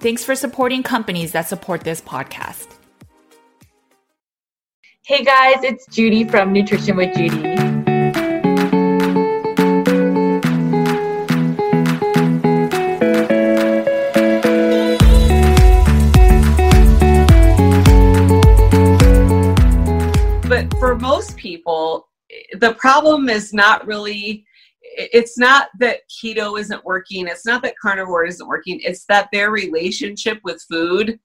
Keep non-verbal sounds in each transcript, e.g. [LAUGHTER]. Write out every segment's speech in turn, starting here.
Thanks for supporting companies that support this podcast. Hey guys, it's Judy from Nutrition with Judy. But for most people, the problem is not really it's not that keto isn't working it's not that carnivore isn't working it's that their relationship with food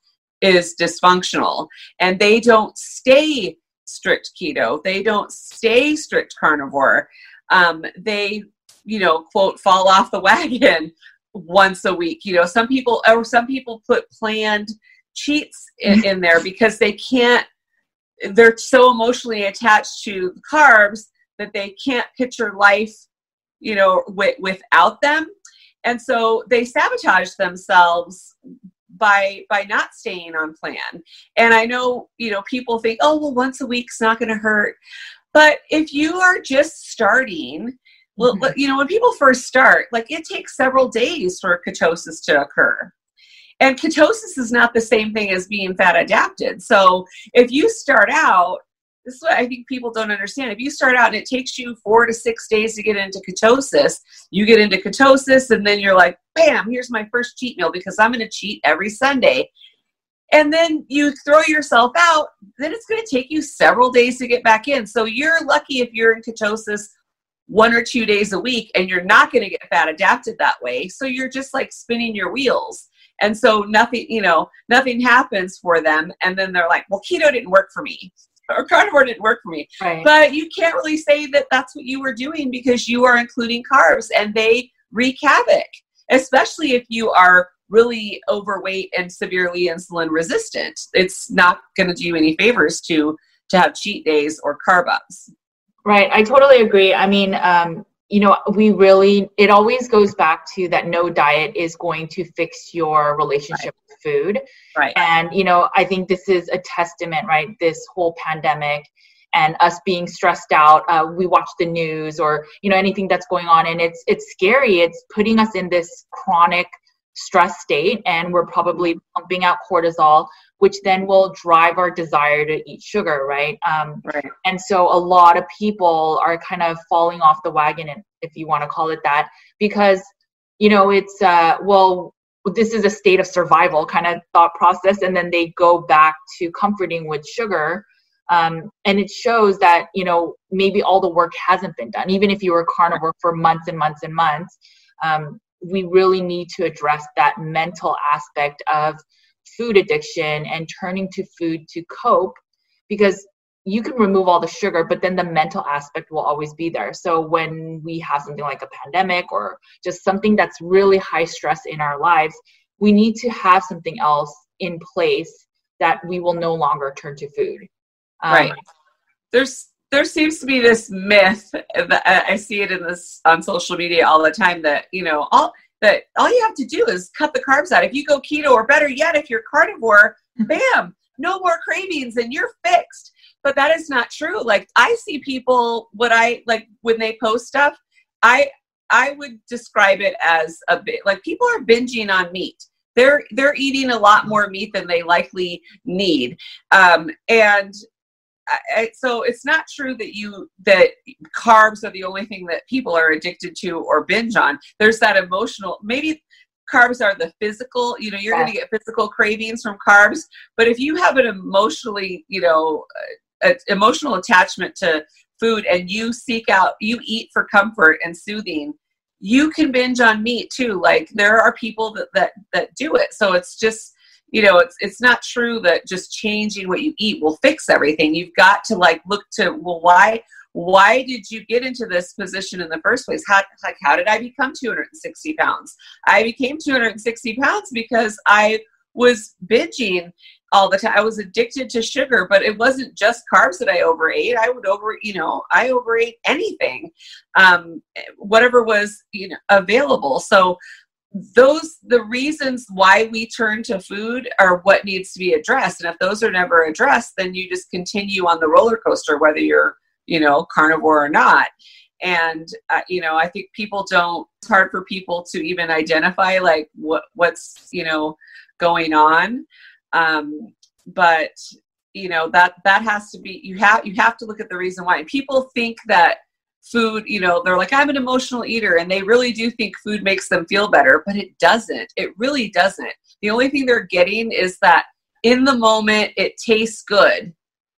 is dysfunctional. And they don't stay strict keto they don't stay strict carnivore. Um, they you know quote fall off the wagon [LAUGHS] once a week you know some people or some people put planned cheats in, in there because they can't they're so emotionally attached to carbs that they can't picture life you know, w- without them. And so they sabotage themselves by by not staying on plan. And I know, you know, people think, "Oh, well once a week's not going to hurt." But if you are just starting, well, mm-hmm. you know, when people first start, like it takes several days for ketosis to occur. And ketosis is not the same thing as being fat adapted. So if you start out this is what I think people don't understand. If you start out and it takes you four to six days to get into ketosis, you get into ketosis and then you're like, bam, here's my first cheat meal because I'm going to cheat every Sunday. And then you throw yourself out, then it's going to take you several days to get back in. So you're lucky if you're in ketosis one or two days a week and you're not going to get fat adapted that way. So you're just like spinning your wheels. And so nothing, you know, nothing happens for them. And then they're like, well, keto didn't work for me [LAUGHS] or carnivore didn't work for me. Right. But you can't really say that that's what you were doing because you are including carbs and they wreak havoc, especially if you are really overweight and severely insulin resistant. It's not going to do you any favors to to have cheat days or carb ups. Right. I totally agree. I mean, um, you know, we really, it always goes back to that no diet is going to fix your relationship with food. Right. And, you know, I think this is a testament, right? This whole pandemic and us being stressed out uh, we watch the news or you know anything that's going on and it's it's scary it's putting us in this chronic stress state and we're probably pumping out cortisol which then will drive our desire to eat sugar right? Um, right. and so a lot of people are kind of falling off the wagon if you want to call it that because you know it's uh well this is a state of survival kind of thought process and then they go back to comforting with sugar um, and it shows that you know maybe all the work hasn't been done. Even if you were carnivore for months and months and months um, we really need to address that mental aspect of food addiction and turning to food to cope because you can remove all the sugar, but then the mental aspect will always be there. So when we have something like a pandemic or just something that's really high stress in our lives, we need to have something else in place that we will no longer turn to food. Um, right. There's there seems to be this myth that I see it in this on social media all the time that you know all that all you have to do is cut the carbs out. If you go keto, or better yet, if you're carnivore, bam, no more cravings, and you're fixed but that is not true like i see people what i like when they post stuff I I would describe it as a bit like people are binging on meat. They're they're eating a lot more meat than they likely need, um, and I, so it's not true that you that carbs are the only thing that people are addicted to or binge on. There's that emotional maybe carbs are the physical you know you're yeah. going to get physical cravings from carbs but if you have an emotionally you know uh, emotional attachment to food and you seek out you eat for comfort and soothing you can binge on meat too like there are people that that that do it so it's just you know it's it's not true that just changing what you eat will fix everything. You've got to like look to well why why did you get into this position in the first place? How like how did i become 260 pounds? I became 260 pounds because i was binging all the time i was addicted to sugar but it wasn't just carbs that i overate. I would over you know i overate anything um, whatever was you know available. So those the reasons why we turn to food are what needs to be addressed and if those are never addressed then you just continue on the roller coaster whether you're you know, carnivore or not. And uh, you know, I think people don't. It's hard for people to even identify like what what's you know going on. Um, but you know that that has to be you have you have to look at the reason why. And people think that food you know they're like i'm an emotional eater and they really do think food makes them feel better but it doesn't. It really doesn't. The only thing they're getting is that in the moment it tastes good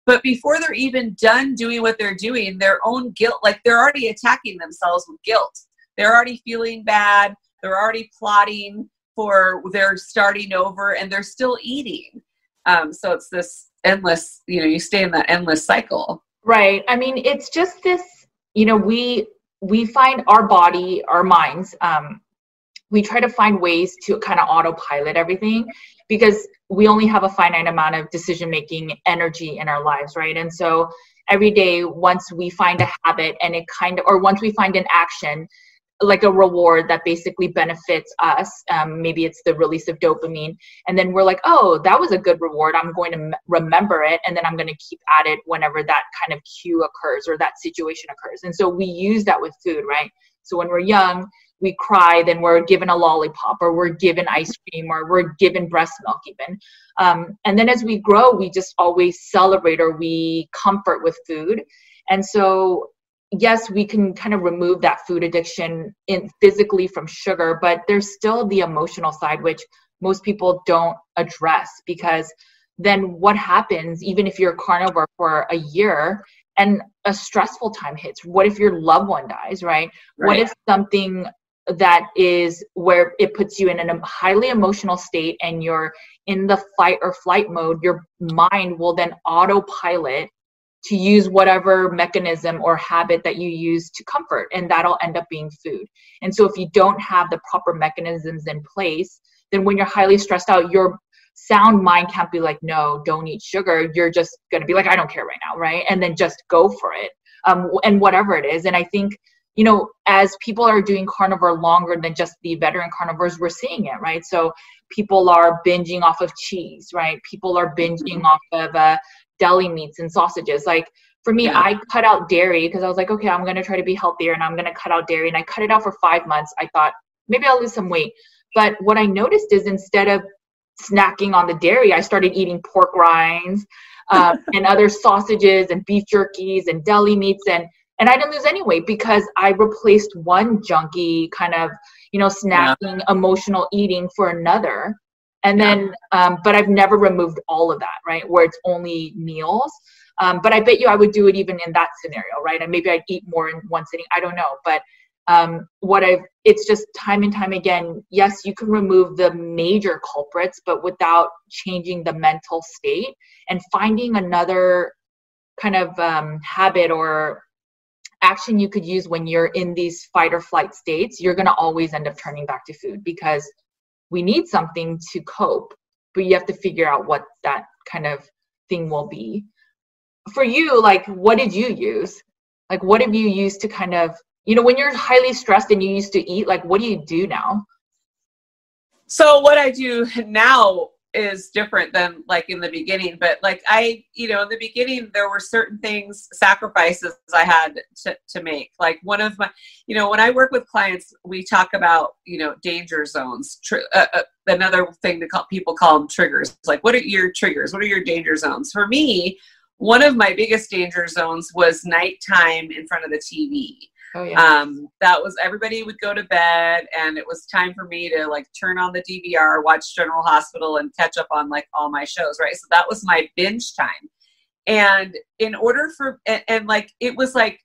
but before they're even done doing what they're doing their own guilt like they're already attacking themselves with guilt. They're already feeling bad. They're already plotting for they're starting over and they're still eating. Um, so it's this endless you know you stay in that endless cycle. Right. I mean it's just this you know we we find our body our minds um, we try to find ways to kind of autopilot everything because we only have a finite amount of decision making energy in our lives, right? And so every day, once we find a habit and it kind of, or once we find an action, like a reward that basically benefits us. Um, maybe it's the release of dopamine. And then we're like, oh, that was a good reward. I'm going to m- remember it. And then I'm going to keep at it whenever that kind of cue occurs or that situation occurs. And so we use that with food, right? So when we're young, we cry, then we're given a lollipop or we're given ice cream or we're given breast milk even. Um, and then as we grow, we just always celebrate or we comfort with food. And so yes, we can kind of remove that food addiction in physically from sugar, but there's still the emotional side, which most people don't address because then what happens even if you're carnivore for a year and a stressful time hits what if your loved one dies right, right. what if something that is where it puts you in a highly emotional state and you're in the fight or flight mode, your mind will then autopilot to use whatever mechanism or habit that you use to comfort, and that'll end up being food. And so, if you don't have the proper mechanisms in place, then when you're highly stressed out, your sound mind can't be like, no, don't eat sugar. You're just going to be like, I don't care right now, right? And then just go for it. Um, and whatever it is. And I think you know, as people are doing carnivore longer than just the veteran carnivores, we're seeing it, right? So people are binging off of cheese, right? People are binging mm-hmm. off of uh, deli meats and sausages. Like for me, yeah. I cut out dairy because I was like, okay, I'm going to try to be healthier and I'm going to cut out dairy. And I cut it out for five months. I thought maybe I'll lose some weight. But what I noticed is instead of snacking on the dairy, I started eating pork rinds uh, [LAUGHS] and other sausages and beef jerkies and deli meats. And and I didn't lose any weight because I replaced one junky kind of, you know, snacking, yeah. emotional eating for another. And then, um, but I've never removed all of that, right? Where it's only meals. Um, but I bet you I would do it even in that scenario, right? And maybe I'd eat more in one sitting. I don't know. But um, what I've, it's just time and time again, yes, you can remove the major culprits, but without changing the mental state and finding another kind of um, habit or action you could use when you're in these fight or flight states, you're going to always end up turning back to food because we need something to cope, but you have to figure out what that kind of thing will be. For you, like, what did you use? Like, what have you used to kind of, you know, when you're highly stressed and you used to eat, like, what do you do now? So, what I do now is different than like in the beginning but like i you know in the beginning there were certain things sacrifices i had to, to make. Like one of my you know when i work with clients we talk about you know danger zones tr- uh, uh, another thing to call people call them triggers like what are your triggers? What are your danger zones? For me one of my biggest danger zones was nighttime in front of the tv Oh, yeah. Um, that was everybody would go to bed, and it was time for me to like turn on the DVR, watch General Hospital, and catch up on like all my shows. Right, so that was my binge time. And in order for and, and like it was like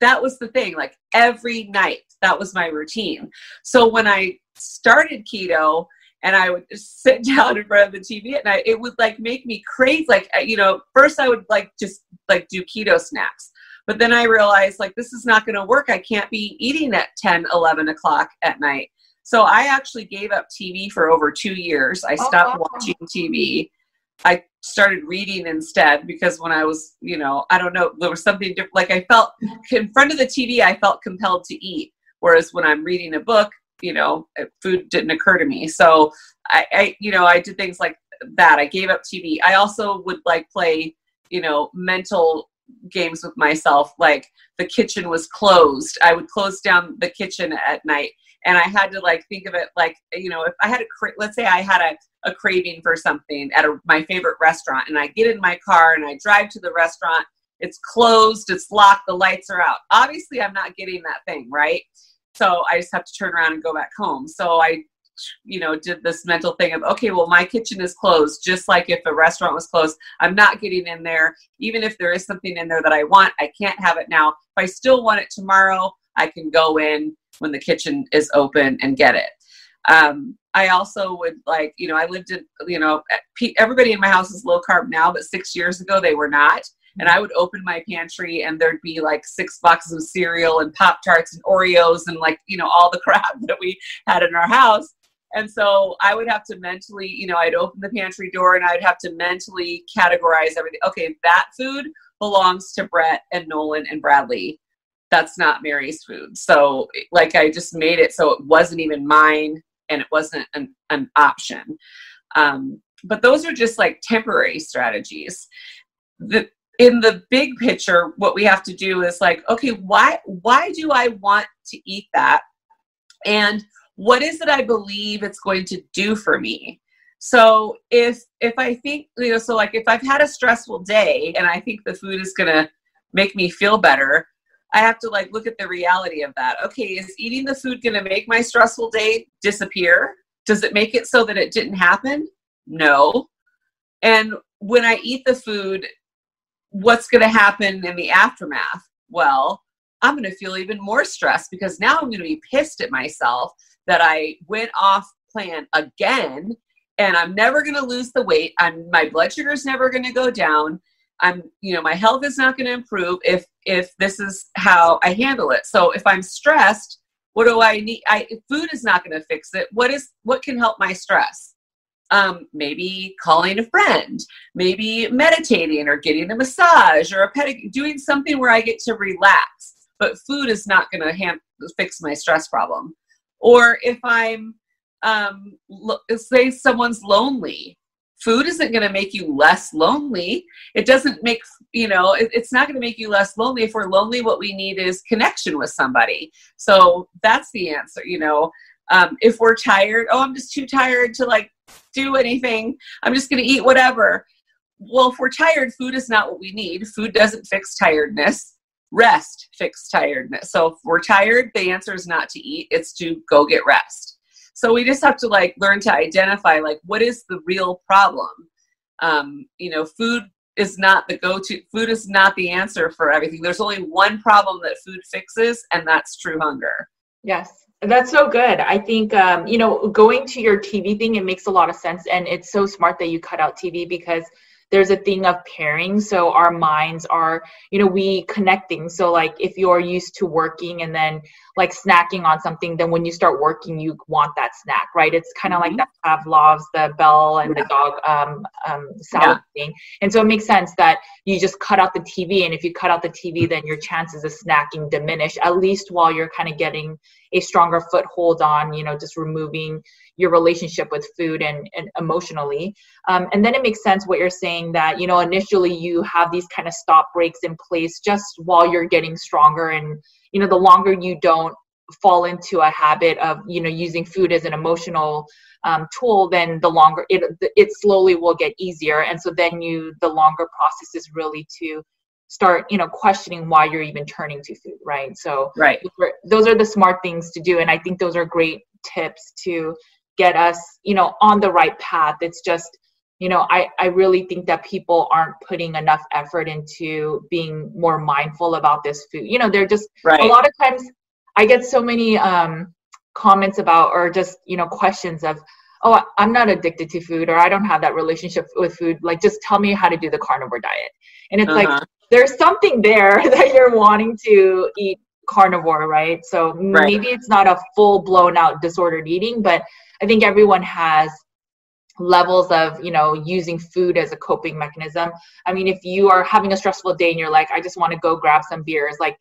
that was the thing. Like every night, that was my routine. So when I started keto, and I would just sit [LAUGHS] down in front of the TV at night, it would like make me crazy. Like, you know, first I would like just like do keto snacks. But then I realized like this is not going to work. I can't be eating at 10, 11 o'clock at night. So I actually gave up TV for over two years. I oh, stopped oh, watching TV. I started reading instead because when I was, you know, I don't know, there was something different. Like I felt in front of the TV, I felt compelled to eat. Whereas when I'm reading a book, you know, food didn't occur to me. So I, I, you know, I did things like that. I gave up TV. I also would like play, you know, mental games with myself like the kitchen was closed. I would close down the kitchen at night and i had to like think of it like you know if i had a cra- let's say i had a, a craving for something at a, my favorite restaurant and i get in my car and i drive to the restaurant it's closed it's locked the lights are out. Obviously i'm not getting that thing right? So i just have to turn around and go back home. So i you know did this mental thing of okay well my kitchen is closed just like if a restaurant was closed i'm not getting in there. Even if there is something in there that i want i can't have it now. If i still want it tomorrow i can go in when the kitchen is open and get it. Um, i also would like you know i lived in you know everybody in my house is low carb now but six years ago they were not. And I would open my pantry and there'd be like six boxes of cereal and Pop Tarts and Oreos and like, you know, all the [LAUGHS] crap that we had in our house. And so I would have to mentally, you know, I'd open the pantry door and I'd have to mentally categorize everything. Okay, that food belongs to Brett and Nolan and Bradley. That's not Mary's food. So, like, I just made it so it wasn't even mine and it wasn't an, an option. Um, but those are just like temporary strategies. The, in the big picture, what we have to do is like, okay, why why do I want to eat that? And what is it I believe it's going to do for me? So if if I think you know, so like if I've had a stressful day and I think the food is gonna make me feel better, I have to like look at the reality of that. Okay, is eating the food gonna make my stressful day disappear? Does it make it so that it didn't happen? No. And when I eat the food, what's gonna happen in the aftermath? Well, I'm going to feel even more stressed because now I'm going to be pissed at myself that I went off plan again and I'm never going to lose the weight. I'm my blood sugar is never going to go down. I'm you know my health is not going to improve if if this is how I handle it. So if I'm stressed, what do I need? I food is not going to fix it. What is what can help my stress? Um, maybe calling a friend, maybe meditating or getting a massage or a pedicure, doing something where I get to relax. But food is not going to hand, fix my stress problem or if i'm um, say someone's lonely food isn't going to make you less lonely. It doesn't make you know it, it's not going to make you less lonely. If we're lonely what we need is connection with somebody. So that's the answer you know. Um, if we're tired oh i'm just too tired to like do anything. I'm just going to eat whatever. Well if we're tired food is not what we need. Food doesn't fix tiredness rest fix tiredness. So if we're tired, the answer is not to eat, it's to go get rest. So we just have to like learn to identify like what is the real problem. Um, you know, food is not the go-to. Food is not the answer for everything. There's only one problem that food fixes, and that's true hunger. Yes, that's so good. I think um, you know going to your TV thing. It makes a lot of sense, and it's so smart that you cut out TV because there's a thing of pairing so our minds are you know we connecting so like if you're used to working and then like snacking on something then when you start working you want that snack right it's kind of mm-hmm. like that pavlov's the bell and yeah. the dog um, um salad yeah. thing and so it makes sense that you just cut out the tv and if you cut out the tv then your chances of snacking diminish at least while you're kind of getting a stronger foothold on you know just removing your relationship with food and, and emotionally um, and then it makes sense what you're saying that you know initially you have these kind of stop breaks in place just while you're getting stronger and you know the longer you don't fall into a habit of you know using food as an emotional um, tool then the longer it it slowly will get easier. And so then you the longer process is really to start you know questioning why you're even turning to food right? So right. those are the smart things to do. And i think those are great tips to get us you know on the right path. It's just you know i i really think that people aren't putting enough effort into being more mindful about this food you know they're just right. a lot of times i get so many um comments about or just you know questions of oh i'm not addicted to food or i don't have that relationship with food like just tell me how to do the carnivore diet and it's uh-huh. like there's something there [LAUGHS] that you're wanting to eat carnivore right so right. maybe it's not a full blown out disordered eating but I think everyone has levels of you know using food as a coping mechanism. I mean if you are having a stressful day and you're like i just want to go grab some beers like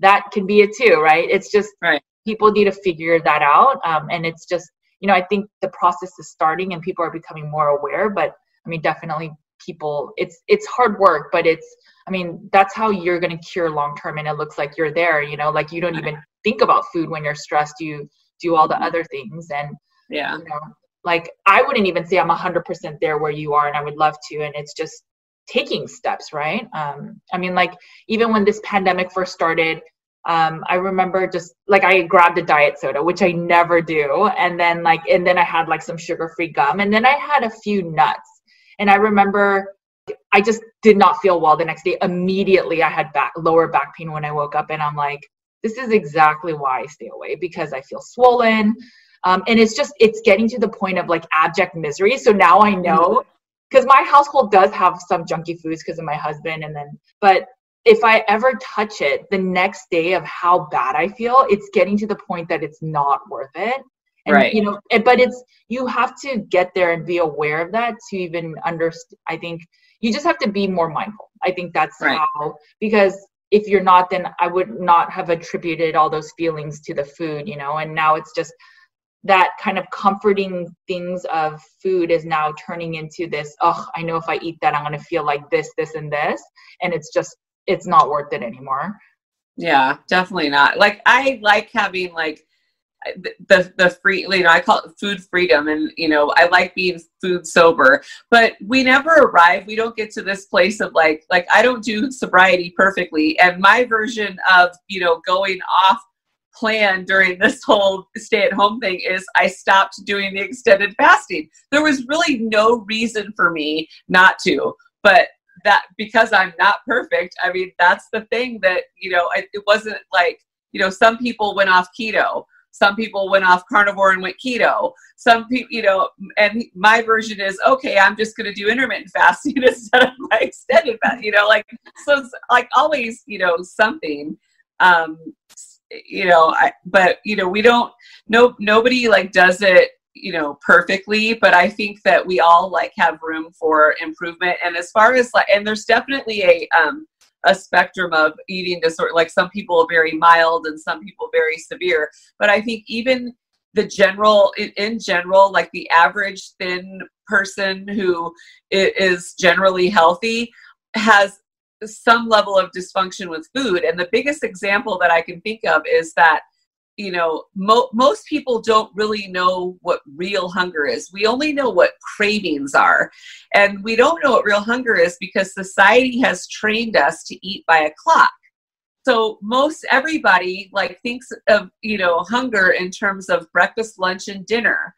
that can be it too right? It's just right. people need to figure that out um, and it's just you know i think the process is starting and people are becoming more aware but i mean definitely people it's it's hard work but it's i mean that's how you're going to cure long term and it looks like you're there you know? Like you don't even think about food when you're stressed you do all the other things and yeah. You know, like I wouldn't even say I'm 100% there where you are and I would love to and it's just taking steps, right? Um I mean like even when this pandemic first started, um, I remember just like I grabbed a diet soda, which I never do, and then like and then I had like some sugar-free gum, and then I had a few nuts, and I remember I just did not feel well the next day. Immediately, I had back lower back pain when I woke up, and I'm like, this is exactly why I stay away because I feel swollen. Um, and it's just, it's getting to the point of like abject misery. So now I know because mm-hmm. my household does have some junky foods because of my husband. And then, but if I ever touch it the next day of how bad I feel, it's getting to the point that it's not worth it. And, right. You know, but it's, you have to get there and be aware of that to even understand. I think you just have to be more mindful. I think that's right. how, because if you're not, then I would not have attributed all those feelings to the food, you know, and now it's just, that kind of comforting things of food is now turning into this oh i know if i eat that i'm going to feel like this this and this and it's just it's not worth it anymore. Yeah definitely not. Like i like having like the the free you know i call it food freedom and you know i like being food sober but we never arrive we don't get to this place of like like i don't do sobriety perfectly and my version of you know going off plan during this whole stay at home thing is I stopped doing the extended fasting. There was really no reason for me not to, but that because I'm not perfect, I mean, that's the thing that, you know, it, it wasn't like, you know, some people went off keto. Some people went off carnivore and went keto. Some people, you know, and my version is okay. I'm just going to do intermittent [LAUGHS] fasting instead of my extended fast. You know, like so, it's like always, you know, something. Um, you know I, but you know we don't no nobody like does it you know perfectly but i think that we all like have room for improvement. And as far as like and there's definitely a um a spectrum of eating disorder like some people are very mild and some people very severe. But i think even the general in, in general like the average thin person who is generally healthy has some level of dysfunction with food. And the biggest example that I can think of is that, you know, mo- most people don't really know what real hunger is. We only know what cravings are. And we don't know what real hunger is because society has trained us to eat by a clock. So most everybody like thinks of, you know, hunger in terms of breakfast, lunch, and dinner.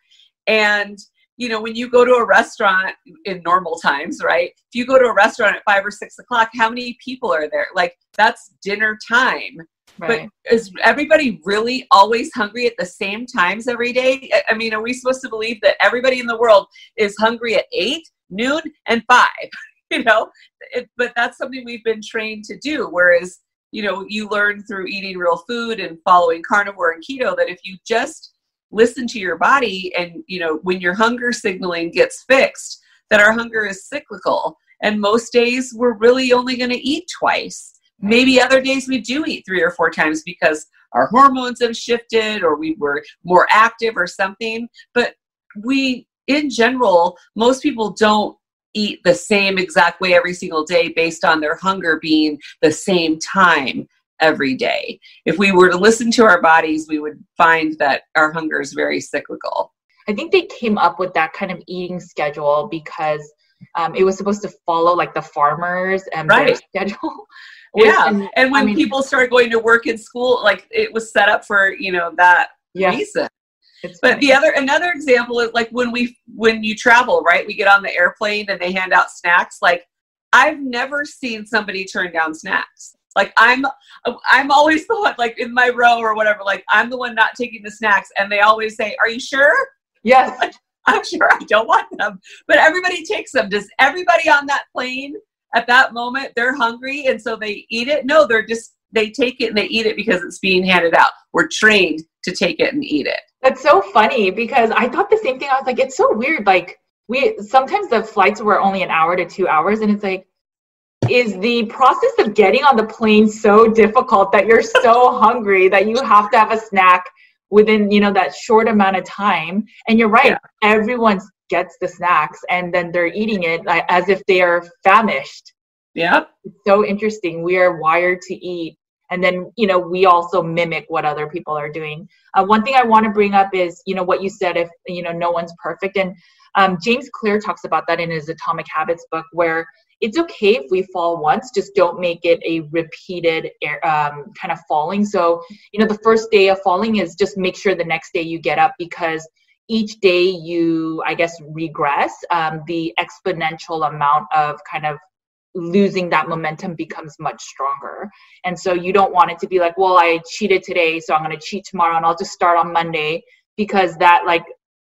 And you know, when you go to a restaurant in normal times, right? If you go to a restaurant at five or six o'clock, how many people are there? Like that's dinner time. Right. But is everybody really always hungry at the same times every day? I mean, are we supposed to believe that everybody in the world is hungry at eight, noon, and five? [LAUGHS] you know, it, but that's something we've been trained to do. Whereas, you know, you learn through eating real food and following carnivore and keto that if you just listen to your body and, you know, when your hunger signaling gets fixed, that our hunger is cyclical. And most days we're really only going to eat twice. Maybe other days we do eat three or four times because our hormones have shifted or we were more active or something. But we, in general, most people don't eat the same exact way every single day based on their hunger being the same time every day. If we were to listen to our bodies, we would find that our hunger is very cyclical. I think they came up with that kind of eating schedule because um, it was supposed to follow like the farmers and right. their schedule. [LAUGHS] yeah, and, and when I mean, people started going to work in school, like it was set up for you know that reason. It's but funny. the other another example is like when we when you travel, right? We get on the airplane and they hand out snacks. Like I've never seen somebody turn down snacks. Like I'm I'm always the one like in my row or whatever. Like I'm the one not taking the snacks, and they always say, "Are you sure?" Yes. [LAUGHS] I'm sure I don't want them, but everybody takes them. Does everybody on that plane at that moment they're hungry and so they eat it? No, they're just they take it and they eat it because it's being handed out. We're trained to take it and eat it. That's so funny because I thought the same thing. I was like, it's so weird. Like we sometimes the flights were only an hour to two hours, and it's like, is the process of getting on the plane so difficult that you're so [LAUGHS] hungry that you have to have a snack within you know that short amount of time? And you're right, yeah. everyone gets the snacks and then they're eating it like, as if they are famished. Yeah, it's so interesting. We are wired to eat and then you know we also mimic what other people are doing uh, one thing i want to bring up is you know what you said if you know no one's perfect and um, james clear talks about that in his atomic habits book where it's okay if we fall once just don't make it a repeated um, kind of falling so you know the first day of falling is just make sure the next day you get up because each day you i guess regress um, the exponential amount of kind of losing that momentum becomes much stronger. And so you don't want it to be like, well, I cheated today, so I'm going to cheat tomorrow and I'll just start on Monday because that like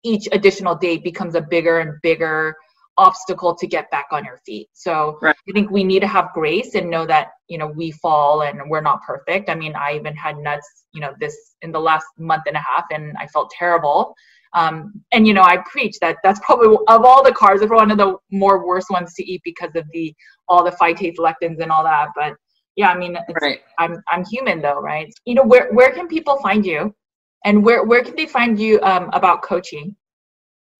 each additional day becomes a bigger and bigger obstacle to get back on your feet. So right. I think we need to have grace and know that, you know, we fall and we're not perfect. I mean, I even had nuts, you know, this in the last month and a half and I felt terrible. Um, and you know, I preach that that's probably of all the carbs, it's one of the more worst ones to eat because of the all the phytates, lectins and all that. But yeah, I mean, right. I'm I'm human though, right? You know, where where can people find you, and where where can they find you um, about coaching?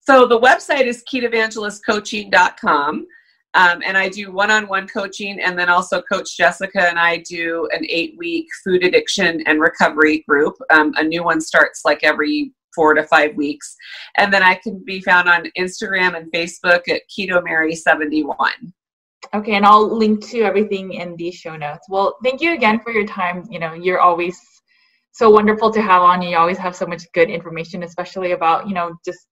So the website is ketoevangelistcoaching.com. Um, and I do one-on-one coaching, and then also Coach Jessica and I do an eight-week food addiction and recovery group. Um, a new one starts like every four to five weeks. And then I can be found on Instagram and Facebook at Keto Mary 71. Okay, and I'll link to everything in the show notes. Well, thank you again for your time. You know, you're always so wonderful to have on. You always have so much good information, especially about, you know, just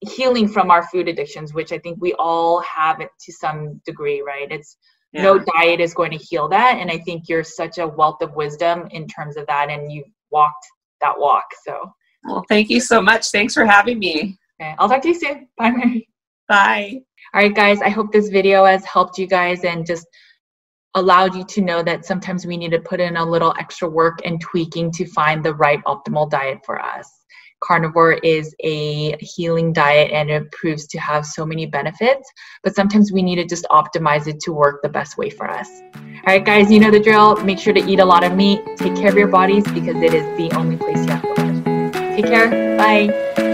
healing from our food addictions, which I think we all have it to some degree, right? It's yeah. no diet is going to heal that. And I think you're such a wealth of wisdom in terms of that. And you've walked that walk. So, well, thank you so much. Thanks for having me. Okay, I'll talk to you soon. [LAUGHS] Bye, Mary. Bye. All right, guys. I hope this video has helped you guys and just allowed you to know that sometimes we need to put in a little extra work and tweaking to find the right optimal diet for us. Carnivore is a healing diet and it proves to have so many benefits, but sometimes we need to just optimize it to work the best way for us. All right, guys, you know the drill. Make sure to eat a lot of meat. Take care of your bodies because it is the only place you have to live. Take care. Bye.